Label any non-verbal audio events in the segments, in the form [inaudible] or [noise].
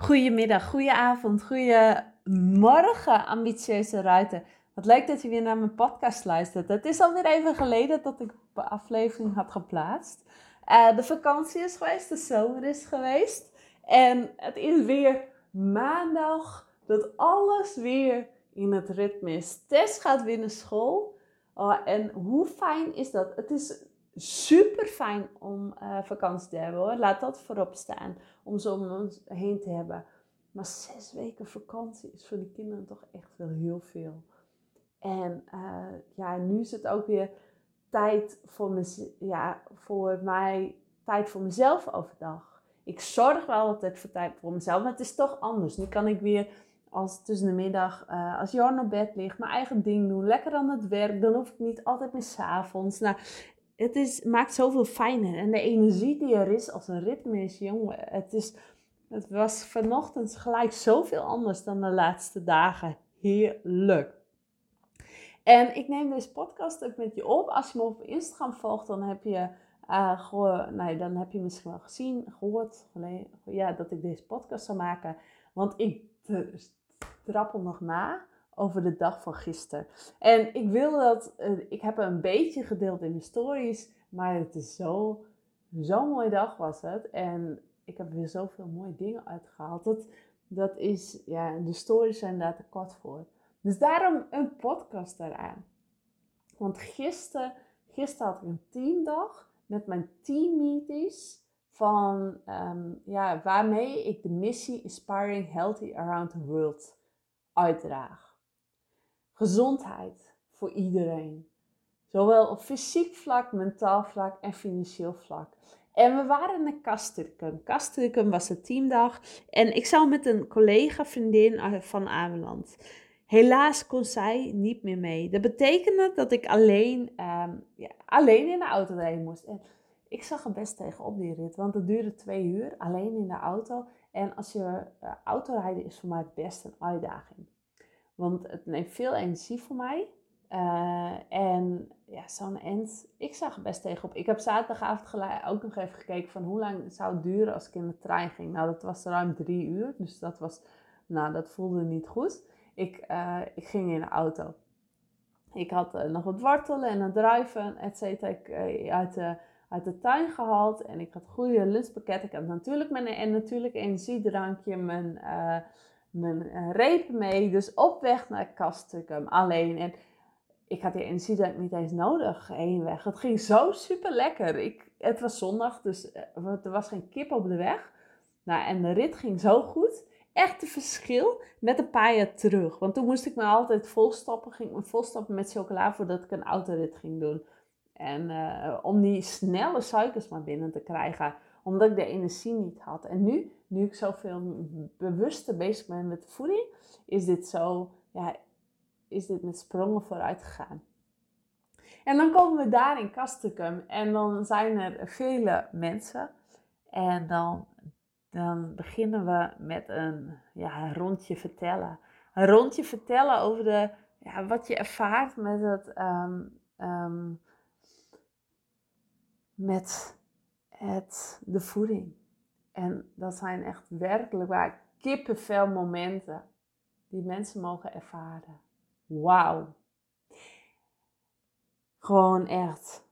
Goedemiddag, goedenavond, goedemorgen, ambitieuze ruiter. Wat leuk dat je weer naar mijn podcast luistert. Het is alweer even geleden dat ik de aflevering had geplaatst. Uh, de vakantie is geweest, de zomer is geweest. En het is weer maandag dat alles weer in het ritme is. Tess gaat weer naar school. Oh, en hoe fijn is dat? Het is super fijn om uh, vakantie te hebben hoor. Laat dat voorop staan. Om zo om ons heen te hebben. Maar zes weken vakantie is voor de kinderen toch echt wel heel veel. En uh, ja, nu is het ook weer tijd voor, ja, voor mij, tijd voor mezelf overdag. Ik zorg wel altijd voor tijd voor mezelf, maar het is toch anders. Nu kan ik weer als tussen de middag, uh, als Jorn op bed ligt, mijn eigen ding doen, lekker aan het werk. Dan hoef ik niet altijd meer s'avonds. Nou, het is, maakt zoveel fijner. En de energie die er is als een ritme is, jongen. Het, is, het was vanochtend gelijk zoveel anders dan de laatste dagen. Heerlijk. En ik neem deze podcast ook met je op. Als je me op Instagram volgt, dan heb je, uh, nee, dan heb je misschien wel gezien, gehoord, ja, dat ik deze podcast zou maken. Want ik trappel nog na over de dag van gisteren. En ik wil dat, uh, ik heb een beetje gedeeld in de stories, maar het is zo, zo'n mooie dag was het. En ik heb weer zoveel mooie dingen uitgehaald. Dat, dat is, ja, de stories zijn daar te kort voor. Dus daarom een podcast eraan. Want gisteren, gisteren had ik een teamdag met mijn teammeetings van um, ja, waarmee ik de missie Inspiring Healthy Around the World uitdraag. Gezondheid voor iedereen. Zowel op fysiek vlak, mentaal vlak en financieel vlak. En we waren naar Kastrikum. Kastrikum was de teamdag. En ik zou met een collega vriendin van Ameland. Helaas kon zij niet meer mee. Dat betekende dat ik alleen, um, ja, alleen in de auto rijden moest. En ik zag er best tegen op die rit, want het duurde twee uur alleen in de auto. En als je uh, autorijden is voor mij best een uitdaging. Want het neemt veel energie voor mij. Uh, en ja, zo'n end, ik zag er best tegenop. Ik heb zaterdagavond ook nog even gekeken van hoe lang het zou duren als ik in de trein ging. Nou, dat was ruim drie uur, dus dat was, nou, dat voelde niet goed. Ik, uh, ik ging in de auto. Ik had uh, nog wat wortelen en een druiven, et cetera, uit, de, uit de tuin gehaald. En ik had goede lunchpakket. Ik had natuurlijk mijn en natuurlijk energiedrankje, mijn mijn uh, reep mee. Dus op weg naar Kastrikum alleen. En ik had die energiedrank niet eens nodig heen weg. Het ging zo super lekker. Ik, het was zondag, dus uh, er was geen kip op de weg. Nou, en de rit ging zo goed. Echt een verschil met een paar jaar terug. Want toen moest ik me altijd volstoppen. Ging ik me volstoppen met chocola voordat ik een autorit ging doen. En uh, om die snelle suikers maar binnen te krijgen. Omdat ik de energie niet had. En nu nu ik zoveel bewuster bezig ben met voeding, is dit zo, ja, is dit met sprongen vooruit gegaan. En dan komen we daar in Kastrikum en dan zijn er vele mensen. En dan, dan beginnen we met een ja, rondje vertellen. Een rondje vertellen over de, ja, wat je ervaart met, het, um, um, met het, de voeding. En dat zijn echt werkelijk waar kippenvel momenten die mensen mogen ervaren. Wauw. Gewoon echt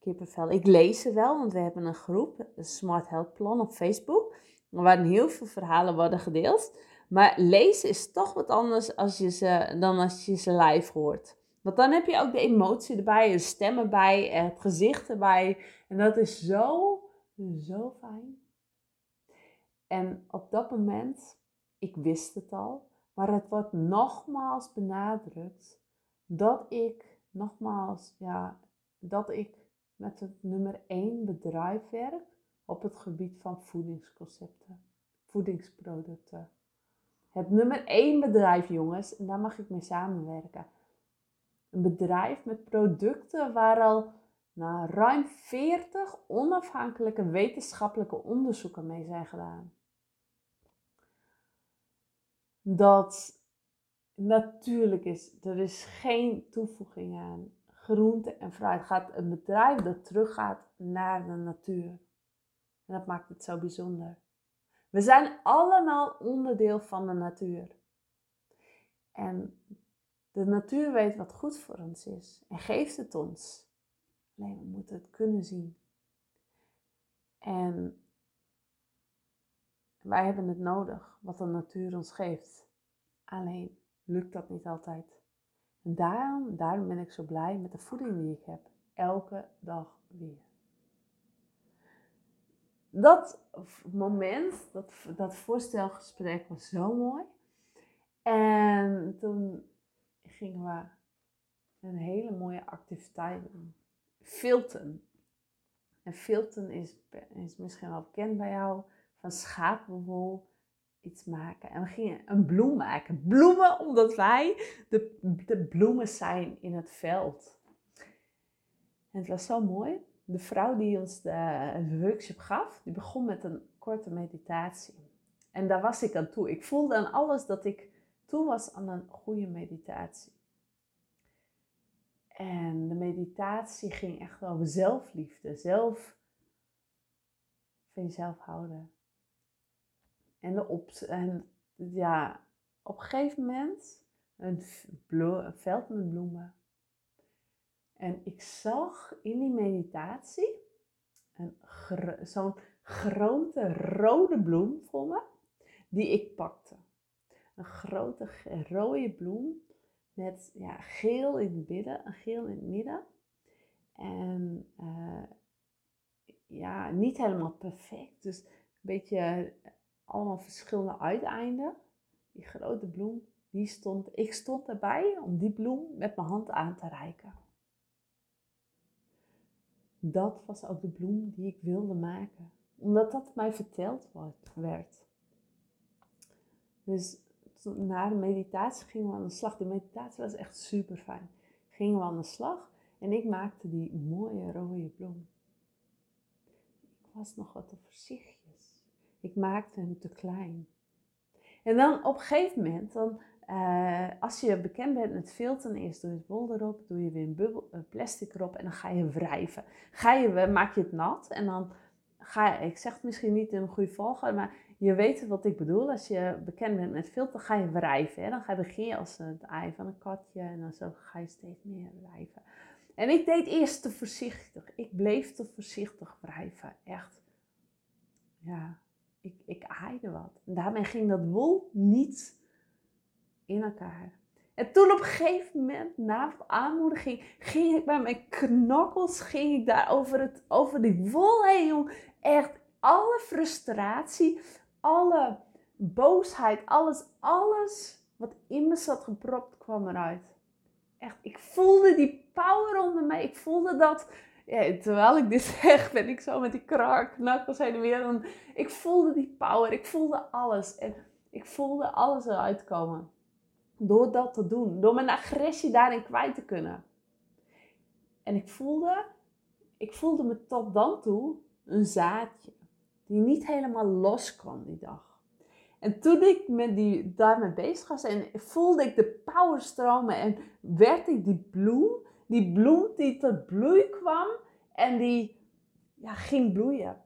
kippenvel. Ik lees ze wel, want we hebben een groep, een Smart Health Plan op Facebook, waarin heel veel verhalen worden gedeeld. Maar lezen is toch wat anders als je ze, dan als je ze live hoort. Want dan heb je ook de emotie erbij, de stem erbij, het gezicht erbij. En dat is zo, zo fijn. En op dat moment, ik wist het al, maar het wordt nogmaals benadrukt dat ik, nogmaals, ja, dat ik met het nummer 1 bedrijf werk op het gebied van voedingsconcepten, voedingsproducten. Het nummer 1 bedrijf, jongens, en daar mag ik mee samenwerken. Een bedrijf met producten waar al nou, ruim 40 onafhankelijke wetenschappelijke onderzoeken mee zijn gedaan dat natuurlijk is. Er is geen toevoeging aan groente en fruit. Gaat een bedrijf dat teruggaat naar de natuur. En dat maakt het zo bijzonder. We zijn allemaal onderdeel van de natuur. En de natuur weet wat goed voor ons is en geeft het ons. Alleen we moeten het kunnen zien. En wij hebben het nodig, wat de natuur ons geeft. Alleen lukt dat niet altijd. En daarom, daarom ben ik zo blij met de voeding die ik heb. Elke dag weer. Dat moment, dat, dat voorstelgesprek was zo mooi. En toen gingen we een hele mooie activiteit doen. Filten. En filten is, is misschien wel bekend bij jou. Van schapenwol iets maken. En we gingen een bloem maken. Bloemen, omdat wij de, de bloemen zijn in het veld. En het was zo mooi. De vrouw die ons de workshop gaf, die begon met een korte meditatie. En daar was ik aan toe. Ik voelde aan alles dat ik toe was aan een goede meditatie. En de meditatie ging echt over zelfliefde, zelf van jezelf houden. En, de op, en ja, op een gegeven moment een, een veld met bloemen. En ik zag in die meditatie zo'n grote rode bloem voor me, die ik pakte. Een grote rode bloem met ja, geel in het midden, een geel in het midden. En uh, ja, niet helemaal perfect. Dus een beetje allemaal verschillende uiteinden. Die grote bloem, die stond, ik stond erbij om die bloem met mijn hand aan te reiken. Dat was ook de bloem die ik wilde maken, omdat dat mij verteld werd. Dus na de meditatie gingen we aan de slag. De meditatie was echt super fijn. Gingen we aan de slag en ik maakte die mooie rode bloem. Ik was nog wat te voorzichtig. Ik maakte hem te klein. En dan op een gegeven moment, dan, uh, als je bekend bent met filteren, eerst doe je het wol erop, doe je weer een, bubbel, een plastic erop en dan ga je wrijven. Ga je, maak je het nat en dan ga je, ik zeg het misschien niet in een goede volgorde, maar je weet wat ik bedoel. Als je bekend bent met filter, ga je wrijven. Hè? Dan ga je beginnen als het ei van een katje en dan zo ga je steeds meer wrijven. En ik deed eerst te voorzichtig. Ik bleef te voorzichtig wrijven. Echt. Ja, ik, ik aaide wat. En daarmee ging dat wol niet in elkaar. En toen op een gegeven moment, na aanmoediging, ging ik bij mijn knokkels, ging ik daar over, het, over die wol heen. Echt alle frustratie, alle boosheid, alles, alles wat in me zat gepropt, kwam eruit. Echt, ik voelde die power onder mij. Ik voelde dat, ja, terwijl ik dit [laughs] zeg, ben ik zo met die knakkels heen en weer. ik voelde die power, ik voelde alles. En ik voelde alles eruit komen. Door dat te doen, door mijn agressie daarin kwijt te kunnen. En ik voelde, ik voelde me tot dan toe een zaadje die niet helemaal los kwam die dag. En toen ik met die, daarmee bezig was en voelde ik de power stromen en werd ik die bloem, die bloem die tot bloei kwam en die ja, ging bloeien.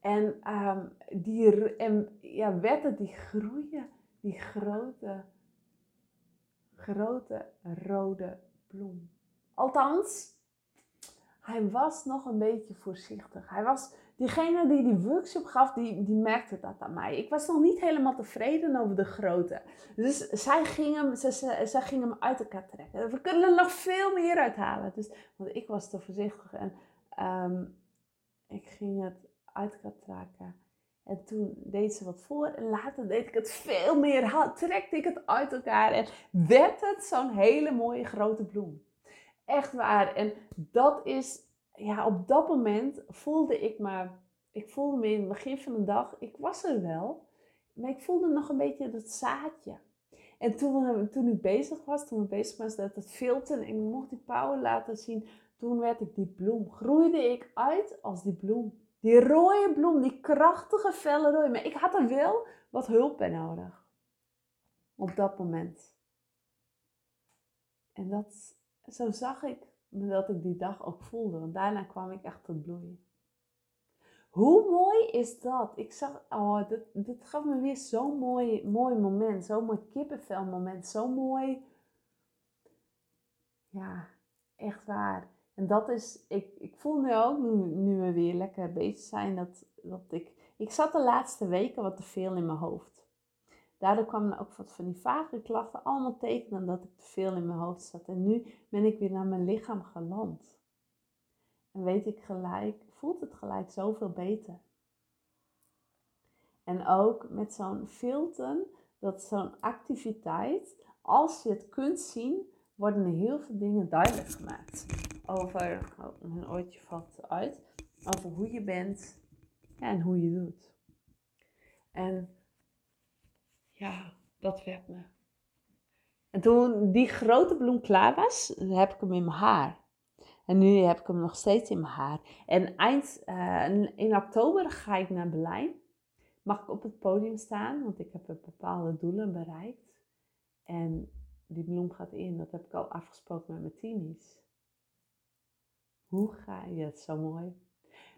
En, um, die, en ja, werd het die groeien, die grote, grote rode bloem. Althans, hij was nog een beetje voorzichtig. Hij was, diegene die die workshop gaf, die, die merkte dat aan mij. Ik was nog niet helemaal tevreden over de grootte. Dus zij ging hem, ze, ze, zij hem uit elkaar trekken. We kunnen er nog veel meer uithalen. Dus, want ik was te voorzichtig en ehm, ik ging het uit elkaar trekken. En toen deed ze wat voor en later deed ik het veel meer. Trekte ik het uit elkaar en werd het zo'n hele mooie grote bloem. Echt waar. En dat is, ja, op dat moment voelde ik me, ik voelde me in het begin van de dag, ik was er wel, maar ik voelde nog een beetje dat zaadje. En toen, toen ik bezig was, toen ik bezig was met het filteren en ik mocht die power laten zien, toen werd ik die bloem, groeide ik uit als die bloem. Die rode bloem, die krachtige felle rode. Maar ik had er wel wat hulp bij nodig. Op dat moment. En dat, zo zag ik dat ik die dag ook voelde. Want daarna kwam ik echt tot bloeien. Hoe mooi is dat? Ik zag, oh, dit, dit gaf me weer zo'n mooi, mooi moment. Zo'n mooi kippenvel moment. Zo mooi. Ja, echt waar. En dat is, ik, ik voel nu ook, nu, we weer lekker bezig zijn, dat, dat ik, ik zat de laatste weken wat te veel in mijn hoofd. Daardoor kwamen ook wat van die vage klachten, allemaal tekenen dat ik te veel in mijn hoofd zat. En nu ben ik weer naar mijn lichaam geland. En weet ik gelijk, voelt het gelijk zoveel beter. En ook met zo'n filter, dat zo'n activiteit, als je het kunt zien, worden er heel veel dingen duidelijk gemaakt. Over, oh, mijn oortje valt uit, over hoe je bent en hoe je doet. En ja, dat werd me. En toen die grote bloem klaar was, heb ik hem in mijn haar. En nu heb ik hem nog steeds in mijn haar. En eind, uh, in oktober ga ik naar Berlijn. Mag ik op het podium staan, want ik heb bepaalde doelen bereikt. En die bloem gaat in, dat heb ik al afgesproken met mijn teamies. Hoe ga je het zo mooi?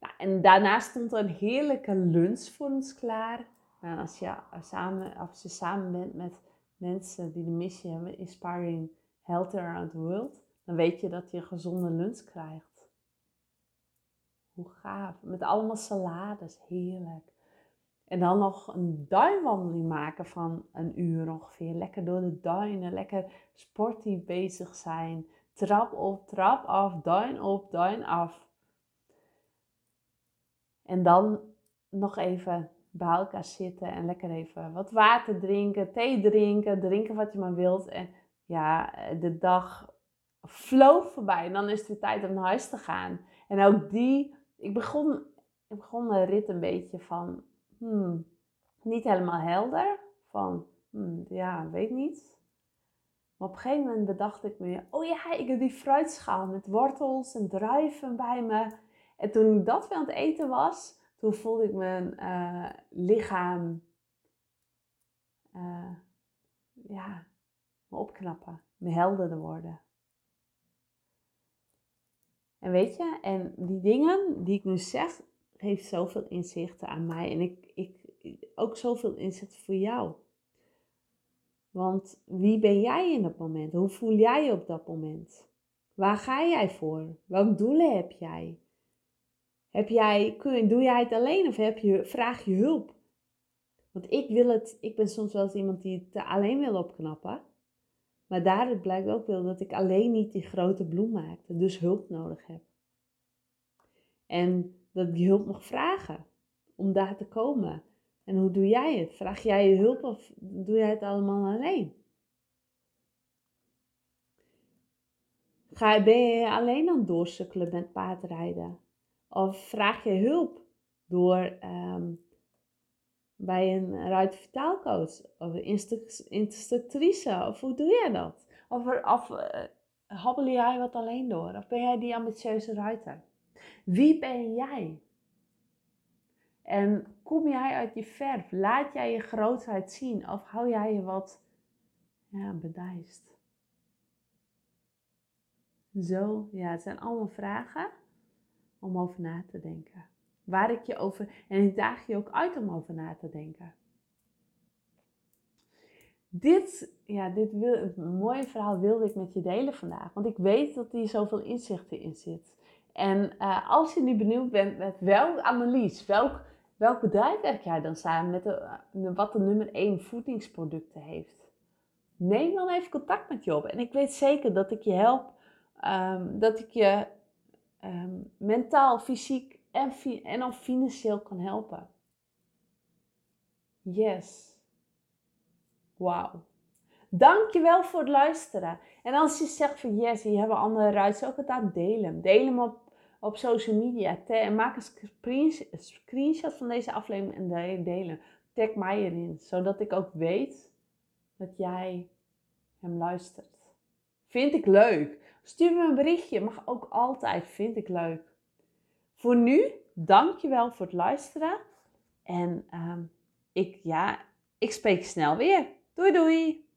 Nou, en daarna stond er een heerlijke lunch voor ons klaar. Nou, als, je samen, als je samen bent met mensen die de missie hebben, Inspiring Health Around the World, dan weet je dat je een gezonde lunch krijgt. Hoe gaaf. Met allemaal salades, heerlijk. En dan nog een duinwandeling maken van een uur ongeveer. Lekker door de duinen, lekker sportief bezig zijn. Trap op, trap af, duin op, duin af. En dan nog even bij elkaar zitten en lekker even wat water drinken, thee drinken, drinken wat je maar wilt. En ja, de dag vloog voorbij en dan is het weer tijd om naar huis te gaan. En ook die, ik begon, ik begon de rit een beetje van, hmm, niet helemaal helder. Van, hmm, ja, weet niet. Maar op een gegeven moment bedacht ik me, oh ja, ik heb die fruitschaal met wortels en druiven bij me. En toen ik dat weer aan het eten was, toen voelde ik mijn uh, lichaam uh, ja, me opknappen, me helderder worden. En weet je, en die dingen die ik nu zeg, heeft zoveel inzichten aan mij. En ik, ik, ook zoveel inzicht voor jou. Want wie ben jij in dat moment? Hoe voel jij je op dat moment? Waar ga jij voor? Welke doelen heb jij? Heb jij kun, doe jij het alleen of heb je, vraag je hulp? Want ik wil het, ik ben soms wel eens iemand die het alleen wil opknappen. Maar daaruit blijkt ook wel dat ik alleen niet die grote bloem maakte, dus hulp nodig heb. En dat ik die hulp mag vragen om daar te komen. En hoe doe jij het? Vraag jij je hulp of doe jij het allemaal alleen? Ga, ben je alleen aan het doorsukkelen met paardrijden? Of vraag je hulp door um, bij een ruitenvertaalcoach of een instructrice? Of hoe doe jij dat? Of, of uh, habbel jij wat alleen door? Of ben jij die ambitieuze ruiter? Wie ben jij? En kom jij uit je verf? Laat jij je grootheid zien? Of hou jij je wat ja, bedijst? Zo, ja, het zijn allemaal vragen om over na te denken. Waar ik je over, en ik daag je ook uit om over na te denken. Dit, ja, dit mooie verhaal wilde ik met je delen vandaag, want ik weet dat hier zoveel inzichten in zit. En uh, als je nu benieuwd bent met welk analyse, welk, welk bedrijf werk jij dan samen met de, uh, wat de nummer 1 voedingsproducten heeft, neem dan even contact met je op. En ik weet zeker dat ik je help, um, dat ik je um, mentaal, fysiek en, en of financieel kan helpen. Yes. Wauw. Dankjewel voor het luisteren. En als je zegt van yes, hier hebben andere ruits, ook het aan delen. Deel hem op, op social media. maak een screenshot van deze aflevering en delen. Tag mij erin, zodat ik ook weet dat jij hem luistert. Vind ik leuk. Stuur me een berichtje, mag ook altijd, vind ik leuk. Voor nu, dankjewel voor het luisteren. En um, ik, ja, ik spreek snel weer. Doei doei!